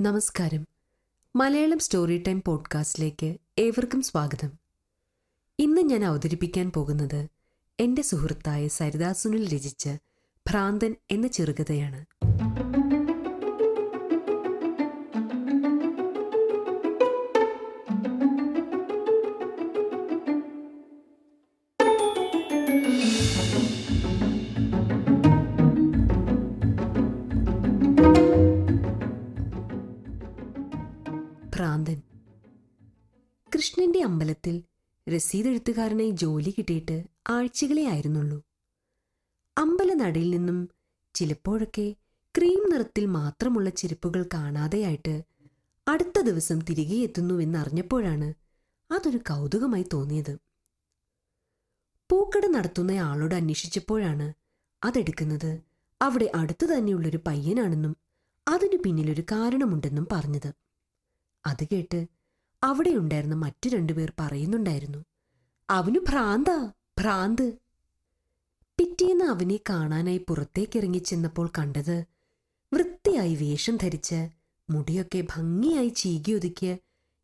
നമസ്കാരം. Malayalam story time പോഡ്കാസ്റ്റിലേക്ക് ഏവർക്കും സ്വാഗതം. ഇന്ന് ഞാൻ അവതരിപ്പിക്കാൻ പോകുന്നത് എന്റെ സുഹൃത്തായ സരിദാസുനിൽ രചിച്ച് ഭ്രാന്തൻ എന്ന ചെറുകഥയാണ്. കൃഷ്ണന്റെ അമ്പലത്തിൽ രസീതെഴുത്തുകാരനായി ജോലി കിട്ടിയിട്ട് ആഴ്ചകളെ ആയിരുന്നുള്ളൂ. അമ്പലനടയിൽ നിന്നും ചിലപ്പോഴൊക്കെ ക്രീം നിറത്തിൽ മാത്രമുള്ള ചെരുപ്പുകൾ കാണാതെയായിട്ട് അടുത്ത ദിവസം തിരികെ എത്തുന്നുവെന്നറിഞ്ഞപ്പോഴാണ് അതൊരു കൗതുകമായി തോന്നിയത്. പൂക്കട നടത്തുന്ന ആളോട് അന്വേഷിച്ചപ്പോഴാണ് അതെടുക്കുന്നത് അവിടെ അടുത്തു തന്നെയുള്ളൊരു പയ്യനാണെന്നും അതിനു പിന്നിലൊരു കാരണമുണ്ടെന്നും പറഞ്ഞത്. അത് കേട്ട് അവിടെയുണ്ടായിരുന്ന മറ്റു രണ്ടുപേർ പറയുന്നുണ്ടായിരുന്നു അവനു ഭ്രാന്താ ഭ്രാന്ത്. പിറ്റേന്ന് അവനെ കാണാനായി പുറത്തേക്കിറങ്ങി ചെന്നപ്പോൾ കണ്ടത് വൃത്തിയായി വേഷം ധരിച്ച് മുടിയൊക്കെ ഭംഗിയായി ചീകിയൊതുക്കിയ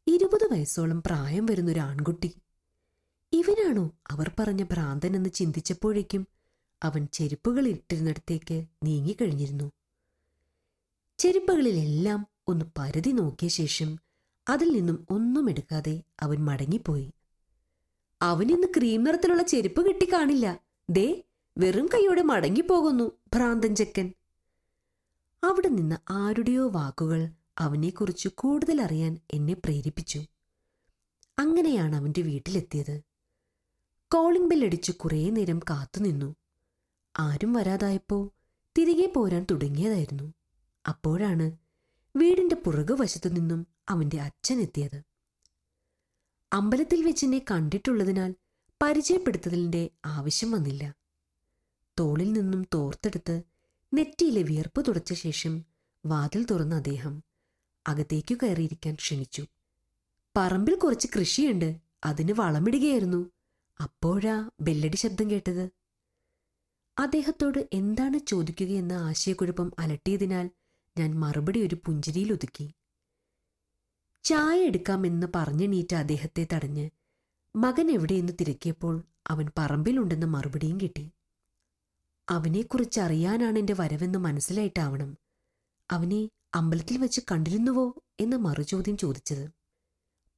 ഇരുപത് വയസ്സോളം പ്രായം വരുന്നൊരു ആൺകുട്ടി. ഇവനാണോ അവർ പറഞ്ഞ ഭ്രാന്തനെന്ന് ചിന്തിച്ചപ്പോഴേക്കും അവൻ ചെരുപ്പുകൾ ഇട്ടിരുന്നിടത്തേക്ക് നീങ്ങിക്കഴിഞ്ഞിരുന്നു. ചെരുപ്പുകളിലെല്ലാം ഒന്ന് പരതി നോക്കിയ ശേഷം അതിൽ നിന്നും ഒന്നും എടുക്കാതെ അവൻ മടങ്ങിപ്പോയി. അവനിന്ന് ക്രീം നിറത്തിലുള്ള ചെരുപ്പ് കിട്ടി കാണില്ല. ദേ വെറും കൈയോടെ മടങ്ങിപ്പോകുന്നു ഭ്രാന്തൻ ചെക്കൻ. അവിടെ നിന്ന് ആരുടെയോ വാക്കുകൾ അവനെക്കുറിച്ച് കൂടുതൽ അറിയാൻ എന്നെ പ്രേരിപ്പിച്ചു. അങ്ങനെയാണ് അവന്റെ വീട്ടിലെത്തിയത്. കോളിംഗ് ബെല്ലടിച്ച് കുറേ നേരം കാത്തുനിന്നു ആരും വരാതായപ്പോ തിരികെ പോരാൻ തുടങ്ങിയതായിരുന്നു. അപ്പോഴാണ് വീടിന്റെ പുറകുവശത്തു നിന്നും അവന്റെ അച്ഛൻ എത്തിയത്. അമ്പലത്തിൽ വെച്ചെന്നെ കണ്ടിട്ടുള്ളതിനാൽ പരിചയപ്പെടുത്തലിന്റെ ആവശ്യം വന്നില്ല. തോളിൽ നിന്നും തോർത്തെടുത്ത് നെറ്റിയിലെ വിയർപ്പ് തുടച്ച ശേഷം വാതിൽ തുറന്ന അദ്ദേഹം അകത്തേക്കു കയറിയിരിക്കാൻ ക്ഷണിച്ചു. പറമ്പിൽ കുറച്ച് കൃഷിയുണ്ട് അതിന് വളമിടുകയായിരുന്നു. അപ്പോഴാ ബെല്ലടി ശബ്ദം കേട്ടത്. അദ്ദേഹത്തോട് എന്താണ് ചോദിക്കുകയെന്ന ആശയക്കുഴപ്പം അലട്ടിയതിനാൽ ഞാൻ മറുപടി ഒരു പുഞ്ചിരിയിൽ ഒതുക്കി. ചായ എടുക്കാമെന്ന് പറഞ്ഞെണീറ്റ അദ്ദേഹത്തെ തടഞ്ഞ് മകൻ എവിടെയെന്ന് തിരക്കിയപ്പോൾ അവൻ പറമ്പിലുണ്ടെന്ന മറുപടിയും കിട്ടി. അവനെക്കുറിച്ച് അറിയാനാണ് എന്റെ വരവെന്ന് മനസ്സിലായിട്ടാവണം. അവനെ അമ്പലത്തിൽ വെച്ച് കണ്ടിരുന്നുവോ? എന്ന് മറുചോദ്യം ചോദിച്ചത്.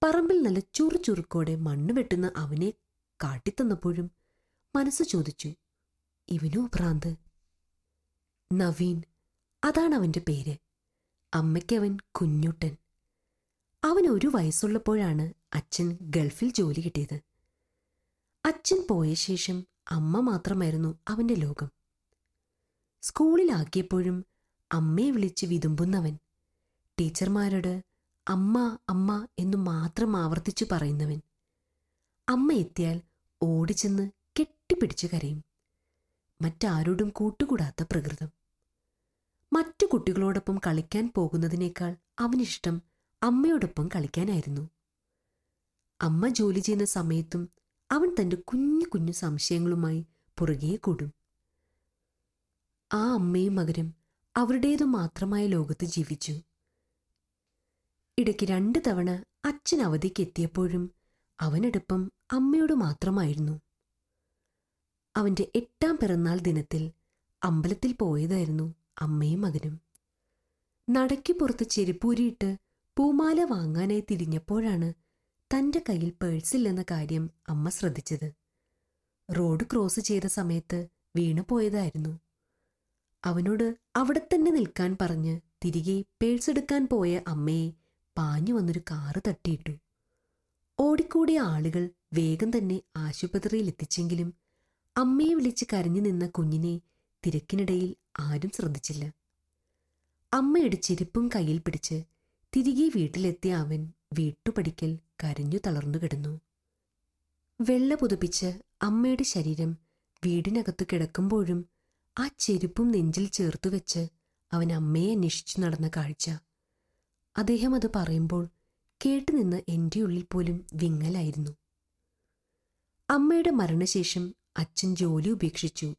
പറമ്പിൽ നല്ല ചുറുചുറുക്കോടെ മണ്ണ് വെട്ടുന്ന അവനെ കാട്ടിത്തന്നപ്പോഴും മനസ്സ് ചോദിച്ചു ഇവനോ ഭ്രാന്ത്? നവീൻ അതാണ് അവന്റെ പേര്. അമ്മയ്ക്കവൻ കുഞ്ഞുട്ടൻ. അവൻ ഒരു വയസ്സുള്ളപ്പോഴാണ് അച്ഛൻ ഗൾഫിൽ ജോലി കിട്ടിയത്. അച്ഛൻ പോയ ശേഷം അമ്മ മാത്രമായിരുന്നു അവന്റെ ലോകം. സ്കൂളിലാക്കിയപ്പോഴും അമ്മയെ വിളിച്ച് വിതുമ്പുന്നവൻ ടീച്ചർമാരോട് അമ്മ അമ്മ എന്നു മാത്രം ആവർത്തിച്ചു പറയുന്നവൻ. അമ്മ എത്തിയാൽ ഓടിച്ചെന്ന് കെട്ടിപ്പിടിച്ചു കരയും. മറ്റാരോടും കൂട്ടുകൂടാത്ത പ്രകൃതം. മറ്റു കുട്ടികളോടൊപ്പം കളിക്കാൻ പോകുന്നതിനേക്കാൾ അവനിഷ്ടം അമ്മയോടൊപ്പം കളിക്കാനായിരുന്നു. അമ്മ ജോലി ചെയ്യുന്ന സമയത്തും അവൻ തന്റെ കുഞ്ഞു കുഞ്ഞു സംശയങ്ങളുമായി പുറകെ കൂടും. ആ അമ്മയും മകനും അവരുടേതു മാത്രമായ ലോകത്ത് ജീവിച്ചു. ഇടയ്ക്ക് രണ്ട് തവണ അച്ഛൻ അവധിക്ക് എത്തിയപ്പോഴും അവനടുപ്പം അമ്മയോട് മാത്രമായിരുന്നു. അവന്റെ എട്ടാം പിറന്നാൾ ദിനത്തിൽ അമ്പലത്തിൽ പോയതായിരുന്നു. അമ്മയും മകനും. നടയ്ക്ക് പുറത്ത് ചെരുപ്പൂരിയിട്ട് പൂമാല വാങ്ങാനായി തിരിഞ്ഞപ്പോഴാണ് തന്റെ കയ്യിൽ പേഴ്സില്ലെന്ന കാര്യം അമ്മ ശ്രദ്ധിച്ചത്. റോഡ് ക്രോസ് ചെയ്ത സമയത്ത് വീണു പോയതായിരുന്നു. അവനോട് അവിടെ തന്നെ നിൽക്കാൻ പറഞ്ഞ് തിരികെ പേഴ്സ് എടുക്കാൻ പോയ അമ്മയെ പാഞ്ഞു വന്നൊരു കാറ് തട്ടിയിട്ടു. ഓടിക്കൂടിയ ആളുകൾ വേഗം തന്നെ ആശുപത്രിയിൽ എത്തിച്ചെങ്കിലും അമ്മയെ വിളിച്ച് കരഞ്ഞു നിന്ന കുഞ്ഞിനെ തിരക്കിനിടയിൽ ആരും ശ്രദ്ധിച്ചില്ല. അമ്മയുടെ ചെരുപ്പും കയ്യിൽ പിടിച്ച് തിരികെ വീട്ടിലെത്തിയ അവൻ വീട്ടുപടിക്കൽ കരഞ്ഞു തളർന്നു കിടന്നു. വെള്ള പുതുപ്പിച്ച് അമ്മയുടെ ശരീരം വീടിനകത്ത് കിടക്കുമ്പോഴും ആ ചെരുപ്പും നെഞ്ചിൽ ചേർത്തു വെച്ച് അവൻ അമ്മയെ അന്വേഷിച്ചു നടന്ന കാഴ്ച. അദ്ദേഹം അത് പറയുമ്പോൾ കേട്ടുനിന്ന് എന്റെ ഉള്ളിൽ പോലും വിങ്ങലായിരുന്നു. അമ്മയുടെ മരണശേഷം അച്ഛൻ ജോലി ഉപേക്ഷിച്ചു.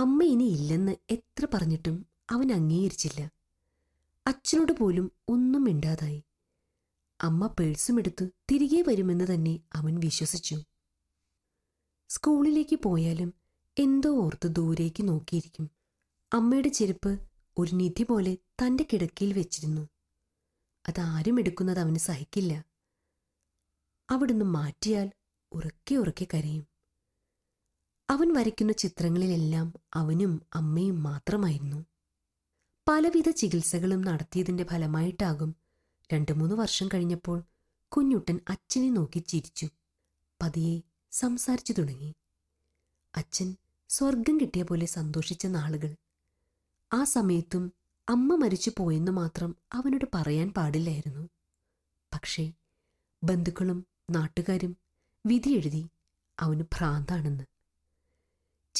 അമ്മ ഇനി ഇല്ലെന്ന് എത്ര പറഞ്ഞിട്ടും അവൻ അംഗീകരിച്ചില്ല. അച്ഛനോട് പോലും ഒന്നും മിണ്ടാതായി. അമ്മ പേഴ്സും എടുത്ത് തിരികെ വരുമെന്ന് തന്നെ അവൻ വിശ്വസിച്ചു. സ്കൂളിലേക്ക് പോയാലും എന്തോ ഓർത്ത് ദൂരേക്ക് നോക്കിയിരിക്കും. അമ്മയുടെ ചെരുപ്പ് ഒരു നിധി പോലെ തന്റെ കിടക്കയിൽ വെച്ചിരുന്നു. അതാരും എടുക്കുന്നത് അവന് സഹിക്കില്ല. അവിടുന്ന് മാറ്റിയാൽ ഉറക്കെ ഉറക്കെ കരയും. അവൻ വരയ്ക്കുന്ന ചിത്രങ്ങളിലെല്ലാം അവനും അമ്മയും മാത്രമായിരുന്നു. പലവിധ ചികിത്സകളും നടത്തിയതിന്റെ ഫലമായിട്ടാകും രണ്ടു മൂന്ന് വർഷം കഴിഞ്ഞപ്പോൾ കുഞ്ഞുട്ടൻ അച്ഛനെ നോക്കി ചിരിച്ചു. പതിയെ സംസാരിച്ചു തുടങ്ങി. അച്ഛൻ സ്വർഗം കിട്ടിയ പോലെ സന്തോഷിച്ച നാളുകൾ. ആ സമയത്തും അമ്മ മരിച്ചു പോയെന്നു മാത്രം അവനോട് പറയാൻ പാടില്ലായിരുന്നു. പക്ഷേ ബന്ധുക്കളും നാട്ടുകാരും വിധിയെഴുതി അവന് ഭ്രാന്താണെന്ന്.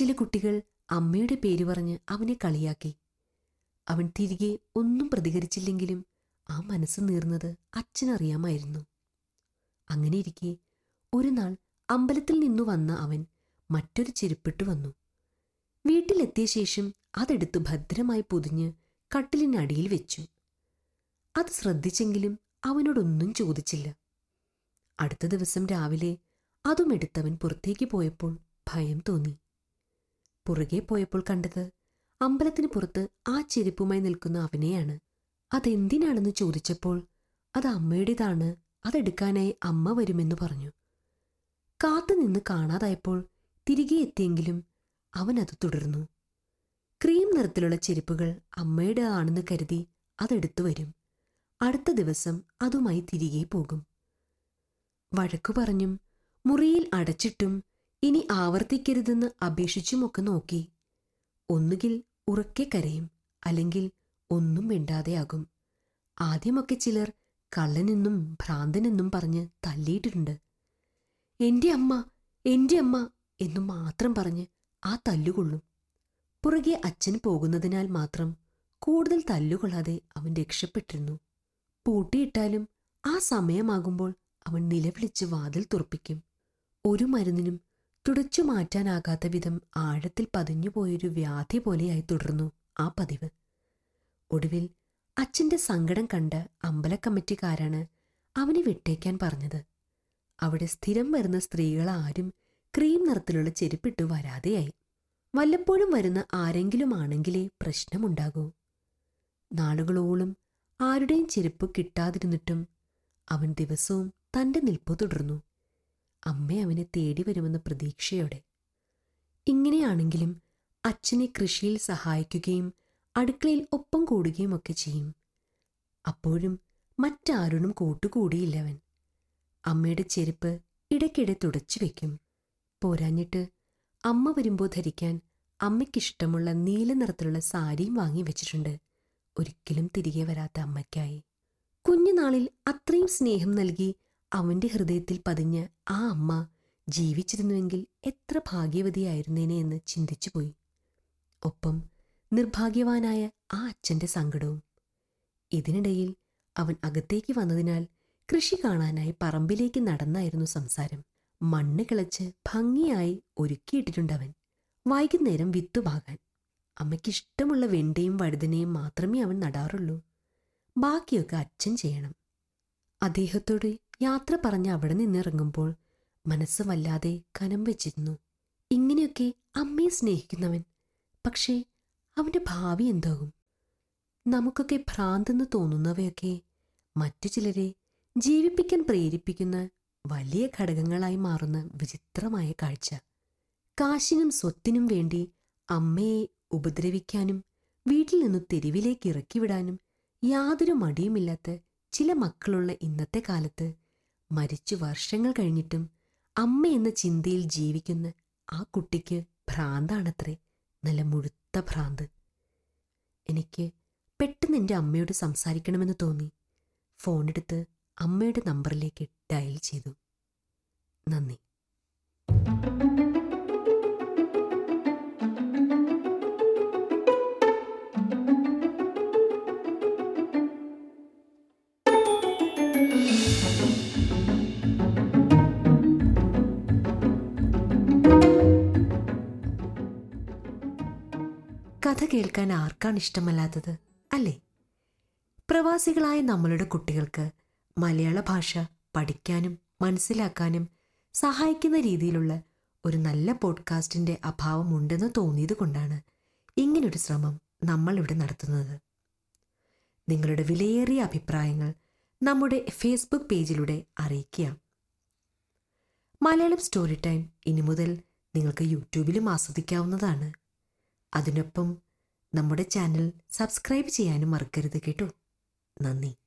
ചില കുട്ടികൾ അമ്മയുടെ പേര് പറഞ്ഞ് അവനെ കളിയാക്കി. അവൻ തിരികെ ഒന്നും പ്രതികരിച്ചില്ലെങ്കിലും ആ മനസ്സ് നീർന്നത് അച്ഛനറിയാമായിരുന്നു. അങ്ങനെയിരിക്കെ ഒരു നാൾ അമ്പലത്തിൽ നിന്നു വന്ന അവൻ മറ്റൊരു ചെരുപ്പിട്ട് വന്നു. വീട്ടിലെത്തിയ ശേഷം അതെടുത്ത് ഭദ്രമായി പൊതിഞ്ഞ് കട്ടിലിനടിയിൽ വെച്ചു. അത് ശ്രദ്ധിച്ചെങ്കിലും അവനോടൊന്നും ചോദിച്ചില്ല. അടുത്ത ദിവസം രാവിലെ അതുമെടുത്തവൻ പുറത്തേക്ക് പോയപ്പോൾ ഭയം തോന്നി. പുറകെ പോയപ്പോൾ കണ്ടത് അമ്പലത്തിന് പുറത്ത് ആ ചെരുപ്പുമായി നിൽക്കുന്ന അവനെയാണ്. അതെന്തിനാണെന്ന് ചോദിച്ചപ്പോൾ അത് അമ്മയുടേതാണ് അതെടുക്കാനായി അമ്മ വരുമെന്ന് പറഞ്ഞു. കാത്തുനിന്ന് കാണാതായപ്പോൾ തിരികെ എത്തിയെങ്കിലും അവൻ അത് തുടർന്നു. ക്രീം നിറത്തിലുള്ള ചെരുപ്പുകൾ അമ്മയുടെ ആണെന്ന് കരുതി അതെടുത്തു വരും. അടുത്ത ദിവസം അതുമായി തിരികെ പോകും. വഴക്കു പറഞ്ഞും മുറിയിൽ അടച്ചിട്ടും ഇനി ആവർത്തിക്കരുതെന്ന് അപേക്ഷിച്ചുമൊക്കെ നോക്കി. ഒന്നുകിൽ ഉറക്കെ കരയും അല്ലെങ്കിൽ ഒന്നും മിണ്ടാതെയാകും. ആദ്യമൊക്കെ ചിലർ കള്ളനെന്നും ഭ്രാന്തനെന്നും പറഞ്ഞ് തല്ലിയിട്ടുണ്ട് എന്റെ അമ്മ എന്റെ അമ്മ എന്നു മാത്രം പറഞ്ഞ് ആ തല്ലുകൊള്ളും. പുറകെ അച്ഛൻ പോകുന്നതിനാൽ മാത്രം കൂടുതൽ തല്ലുകൊള്ളാതെ അവൻ രക്ഷപ്പെട്ടിരുന്നു. പൂട്ടിയിട്ടാലും ആ സമയമാകുമ്പോൾ അവൻ നിലവിളിച്ച് വാതിൽ തുറപ്പിക്കും. ഒരു മരുന്നിനും തുടച്ചു മാറ്റാനാകാത്ത വിധം ആഴത്തിൽ പതിഞ്ഞുപോയൊരു വ്യാധി പോലെയായി തുടർന്നു ആ പതിവ്. ഒടുവിൽ അച്ഛന്റെ സങ്കടം കണ്ട് അമ്പലക്കമ്മിറ്റിക്കാരാണ് അവനെ വിട്ടേക്കാൻ പറഞ്ഞത്. അവിടെ സ്ഥിരം വരുന്ന സ്ത്രീകളാരും ക്രീം നിറത്തിലുള്ള ചെരുപ്പിട്ട് വരാതെയായി. വല്ലപ്പോഴും വരുന്ന ആരെങ്കിലും ആണെങ്കിലേ പ്രശ്നമുണ്ടാകൂ. നാളുകളോളം ആരുടെയും ചെരുപ്പ് കിട്ടാതിരുന്നിട്ടും അവൻ ദിവസവും തന്റെ നിൽപ്പ് തുടർന്നു. അമ്മ അവനെ തേടി വരുമെന്ന പ്രതീക്ഷയോടെ. ഇങ്ങനെയാണെങ്കിലും അച്ഛനെ കൃഷിയിൽ സഹായിക്കുകയും അടുക്കളയിൽ ഒപ്പം കൂടുകയും ഒക്കെ ചെയ്യും. അപ്പോഴും മറ്റാരോടും കൂട്ടുകൂടിയില്ലവൻ അമ്മയുടെ ചെരുപ്പ് ഇടയ്ക്കിടെ തുടച്ചു വെക്കും. പോരാഞ്ഞിട്ട് അമ്മ വരുമ്പോൾ ധരിക്കാൻ അമ്മയ്ക്കിഷ്ടമുള്ള നീല നിറത്തിലുള്ള സാരിയും വാങ്ങി വെച്ചിട്ടുണ്ട്. ഒരിക്കലും തിരികെ വരാത്ത അമ്മയ്ക്കായി. കുഞ്ഞുനാളിൽ അത്രയും സ്നേഹം നൽകി അവന്റെ ഹൃദയത്തിൽ പതിഞ്ഞ് ആ അമ്മ ജീവിച്ചിരുന്നുവെങ്കിൽ എത്ര ഭാഗ്യവതിയായിരുന്നേനെ എന്ന് ചിന്തിച്ചുപോയി. ഒപ്പം നിർഭാഗ്യവാനായ ആ അച്ഛന്റെ സങ്കടവും. ഇതിനിടയിൽ അവൻ അകത്തേക്ക് വന്നതിനാൽ കൃഷി കാണാനായി പറമ്പിലേക്ക് നടന്നായിരുന്നു സംസാരം. മണ്ണ് കിളച്ച് ഭംഗിയായി ഒരുക്കിയിട്ടിട്ടുണ്ടവൻ വൈകുന്നേരം വിത്തുപാകാൻ. അമ്മയ്ക്കിഷ്ടമുള്ള വെണ്ടയും വഴുതനയും മാത്രമേ അവൻ നടാറുള്ളൂ. ബാക്കിയൊക്കെ അച്ഛൻ ചെയ്യണം. അദ്ദേഹത്തോട് യാത്ര പറഞ്ഞ് അവിടെ നിന്നിറങ്ങുമ്പോൾ മനസ്സ് വല്ലാതെ കനം വെച്ചിരുന്നു. ഇങ്ങനെയൊക്കെ അമ്മയെ സ്നേഹിക്കുന്നവൻ. പക്ഷേ അവന്റെ ഭാവി എന്താകും? നമുക്കൊക്കെ ഭ്രാന്തെന്ന് തോന്നുന്നവയൊക്കെ മറ്റു ചിലരെ ജീവിപ്പിക്കാൻ പ്രേരിപ്പിക്കുന്ന വലിയ ഘടകങ്ങളായി മാറുന്ന വിചിത്രമായ കാഴ്ച. കാശിനും സ്വത്തിനും വേണ്ടി അമ്മയെ ഉപദ്രവിക്കാനും വീട്ടിൽ നിന്ന് തെരുവിലേക്ക് ഇറക്കിവിടാനും യാതൊരു മടിയുമില്ലാത്ത ചില മക്കളുള്ള ഇന്നത്തെ കാലത്ത് മരിച്ചു വർഷങ്ങൾ കഴിഞ്ഞിട്ടും അമ്മ എന്ന ചിന്തയിൽ ജീവിക്കുന്ന ആ കുട്ടിക്ക് ഭ്രാന്താണത്രേ. നല്ല മുഴുത്ത ഭ്രാന്ത്. എനിക്ക് പെട്ടെന്ന് എന്റെ അമ്മയോട് സംസാരിക്കണമെന്ന് തോന്നി. ഫോണെടുത്ത് അമ്മയുടെ നമ്പറിലേക്ക് ഡയൽ ചെയ്തു. നന്ദി. കഥ കേൾക്കാൻ ആർക്കാണ് ഇഷ്ടമല്ലാത്തത് അല്ലേ? പ്രവാസികളായ നമ്മളുടെ കുട്ടികൾക്ക് മലയാള ഭാഷ പഠിക്കാനും മനസ്സിലാക്കാനും സഹായിക്കുന്ന രീതിയിലുള്ള ഒരു നല്ല പോഡ്കാസ്റ്റിന്റെ അഭാവമുണ്ടെന്ന് തോന്നിയത് കൊണ്ടാണ് ഇങ്ങനൊരു ശ്രമം നമ്മളിവിടെ നടത്തുന്നത്. നിങ്ങളുടെ വിലയേറിയ അഭിപ്രായങ്ങൾ നമ്മുടെ ഫേസ്ബുക്ക് പേജിലൂടെ അറിയിക്കുക മലയാളം സ്റ്റോറി ടൈം ഇനി മുതൽ നിങ്ങൾക്ക് യൂട്യൂബിലും ആസ്വദിക്കാവുന്നതാണ്. അതിനൊപ്പം നമ്മുടെ ചാനൽ സബ്സ്ക്രൈബ് ചെയ്യാനും മറക്കരുത് കേട്ടോ. നന്ദി.